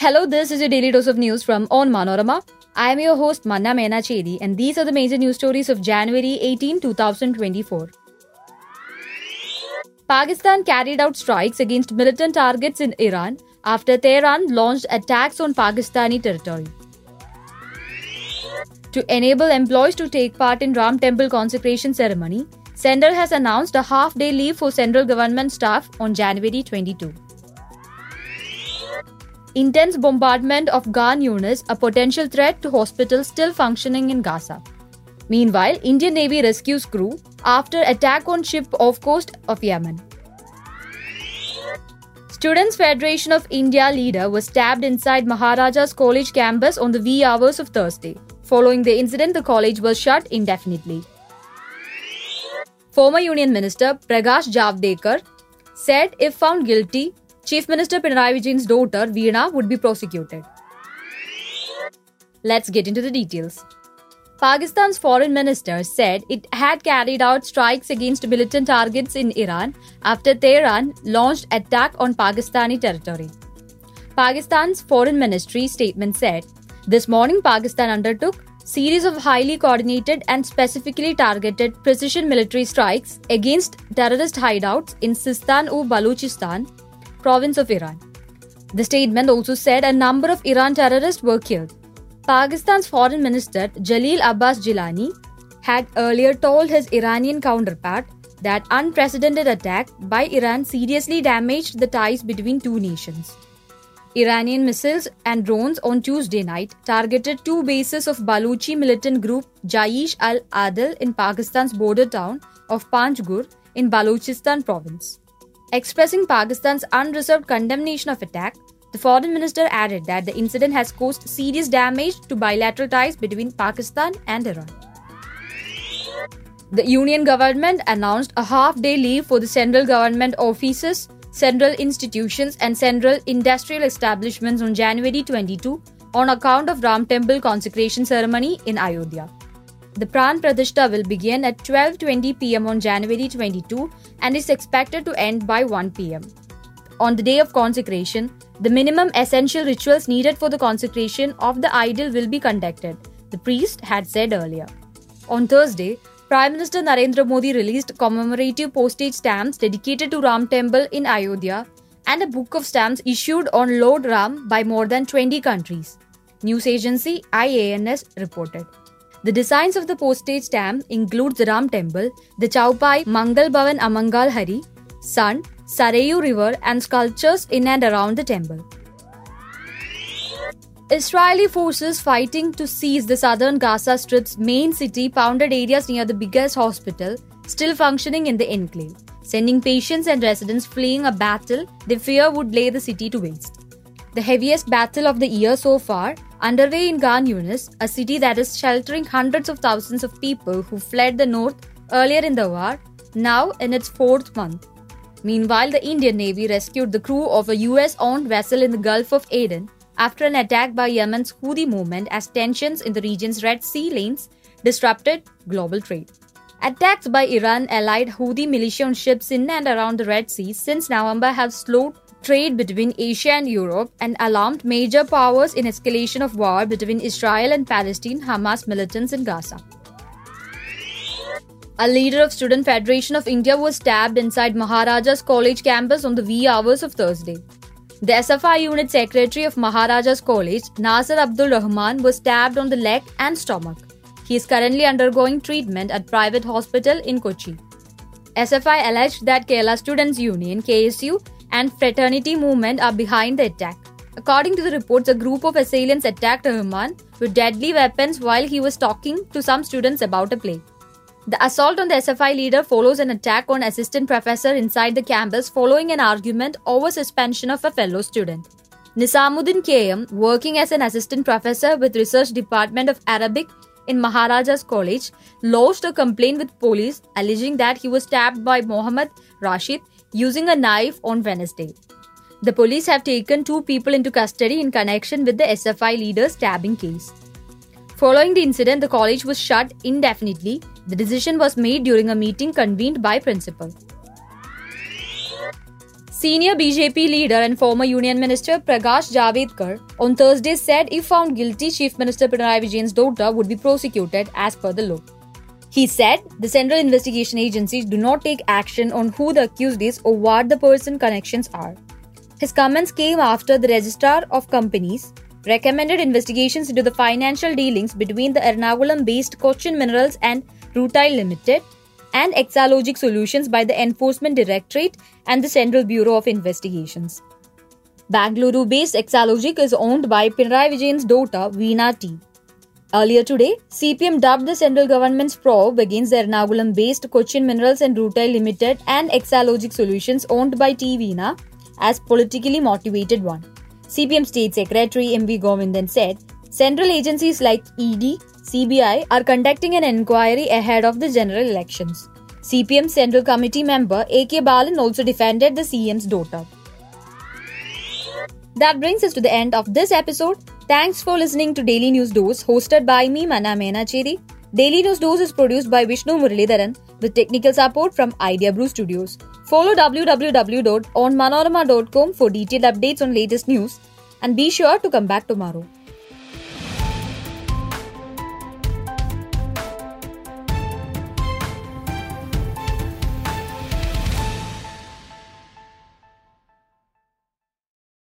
Hello, this is your daily dose of news from Onmanorama. I am your host Mana Menacheri, and these are the major news stories of January 18, 2024. Pakistan carried out strikes against militant targets in Iran after Tehran launched attacks on Pakistani territory. To enable employees to take part in Ram Temple consecration ceremony, Central has announced a half-day leave for central government staff on January 22. Intense bombardment of Khan Yunis, a potential threat to hospitals still functioning in Gaza. Meanwhile, Indian Navy rescues crew after attack on ship off coast of Yemen. Students Federation of India leader was stabbed inside Maharaja's College campus on the wee hours of Thursday. Following the incident, the college was shut indefinitely. Former Union Minister Prakash Javadekar said if found guilty, Chief Minister Pinarayi Vijayan's daughter Veena would be prosecuted. Let's get into the details. Pakistan's foreign minister said it had carried out strikes against militant targets in Iran after Tehran launched attack on Pakistani territory. Pakistan's foreign ministry statement said this morning Pakistan undertook series of highly coordinated and specifically targeted precision military strikes against terrorist hideouts in Sistan-o-Baluchistan province of Iran. The statement also said a number of Iran terrorists were killed. Pakistan's foreign minister Jalil Abbas Gilani had earlier told his Iranian counterpart that unprecedented attack by Iran seriously damaged the ties between two nations. Iranian missiles and drones on Tuesday night targeted two bases of Baluchi militant group Jaish al-Adl in Pakistan's border town of Panjgur in Balochistan province. Expressing Pakistan's unreserved condemnation of attack, the foreign minister added that the incident has caused serious damage to bilateral ties between Pakistan and Iran. The union government announced a half day leave for the central government offices, central institutions, and central industrial establishments on January 22 on account of Ram Temple consecration ceremony in Ayodhya. The Pran Pratishta will begin at 12:20 pm on January 22 and is expected to end by 1 pm. On the day of consecration, the minimum essential rituals needed for the consecration of the idol will be conducted, the priest had said earlier. On Thursday, Prime Minister Narendra Modi released commemorative postage stamps dedicated to Ram Temple in Ayodhya and a book of stamps issued on Lord Ram by more than 20 countries. News agency IANS reported. The designs of the postage stamp include the Ram Temple, the Chaupai Mangal Bhavan Amangal Hari, Sun, Sarayu River, and sculptures in and around the temple. Israeli forces fighting to seize the southern Gaza Strip's main city pounded areas near the biggest hospital, still functioning in the enclave, sending patients and residents fleeing a battle they fear would lay the city to waste. The heaviest battle of the year so far, underway in Khan Yunis, a city that is sheltering hundreds of thousands of people who fled the north earlier in the war, now in its fourth month. Meanwhile, the Indian Navy rescued the crew of a US owned vessel in the Gulf of Aden after an attack by Yemen's Houthi movement as tensions in the region's Red Sea lanes disrupted global trade. Attacks by Iran allied Houthi militia on ships in and around the Red Sea since November have slowed trade between Asia and Europe and alarmed major powers in escalation of war between Israel and Palestine Hamas militants in Gaza. A leader of Student Federation of India was stabbed inside Maharaja's College campus on the wee hours of Thursday. The SFI unit secretary of Maharaja's College, Nasir Abdul Rahman, was stabbed on the leg and stomach. He is currently undergoing treatment at private hospital in Kochi. SFI alleged that Kerala Students Union KSU and fraternity movement are behind the attack. According to the reports, a group of assailants attacked Rahman with deadly weapons while he was talking to some students about a play. The assault on the SFI leader follows an attack on assistant professor inside the campus following an argument over suspension of a fellow student. Nisamuddin KM, working as an assistant professor with Research Department of Arabic in Maharaja's College, lodged a complaint with police alleging that he was stabbed by Mohammad Rashid using a knife on Wednesday. The police have taken two people into custody in connection with the SFI leader's stabbing case. Following the incident, the college was shut indefinitely. The decision was made during a meeting convened by principal. Senior BJP leader and former Union Minister Prakash Javadekar on Thursday said if found guilty, Chief Minister Pinarayi Vijayan's daughter would be prosecuted as per the law. He said the central investigation agencies do not take action on who the accused is or what the person connections are. His comments came after the Registrar of Companies recommended investigations into the financial dealings between the Ernakulam based Cochin Minerals and Rutile Limited and Exalogic Solutions by the Enforcement Directorate and the Central Bureau of Investigations. Bangalore based Exalogic is owned by Pinarayi Vijayan's daughter Veena T. Earlier today, CPM dubbed the central government's probe against the Ernakulam based Cochin Minerals and Rutile Limited and Exalogic Solutions owned by T. Veena as politically motivated one. CPM State Secretary M.V. Govindan said central agencies like ED, CBI are conducting an inquiry ahead of the general elections. CPM Central Committee member A.K. Balan also defended the CM's daughter. That brings us to the end of this episode. Thanks for listening to Daily News Dose, hosted by me, Mana Menacheri. Daily News Dose is produced by Vishnu Muralidharan with technical support from Idea Brew Studios. Follow www.onmanorama.com for detailed updates on latest news and be sure to come back tomorrow.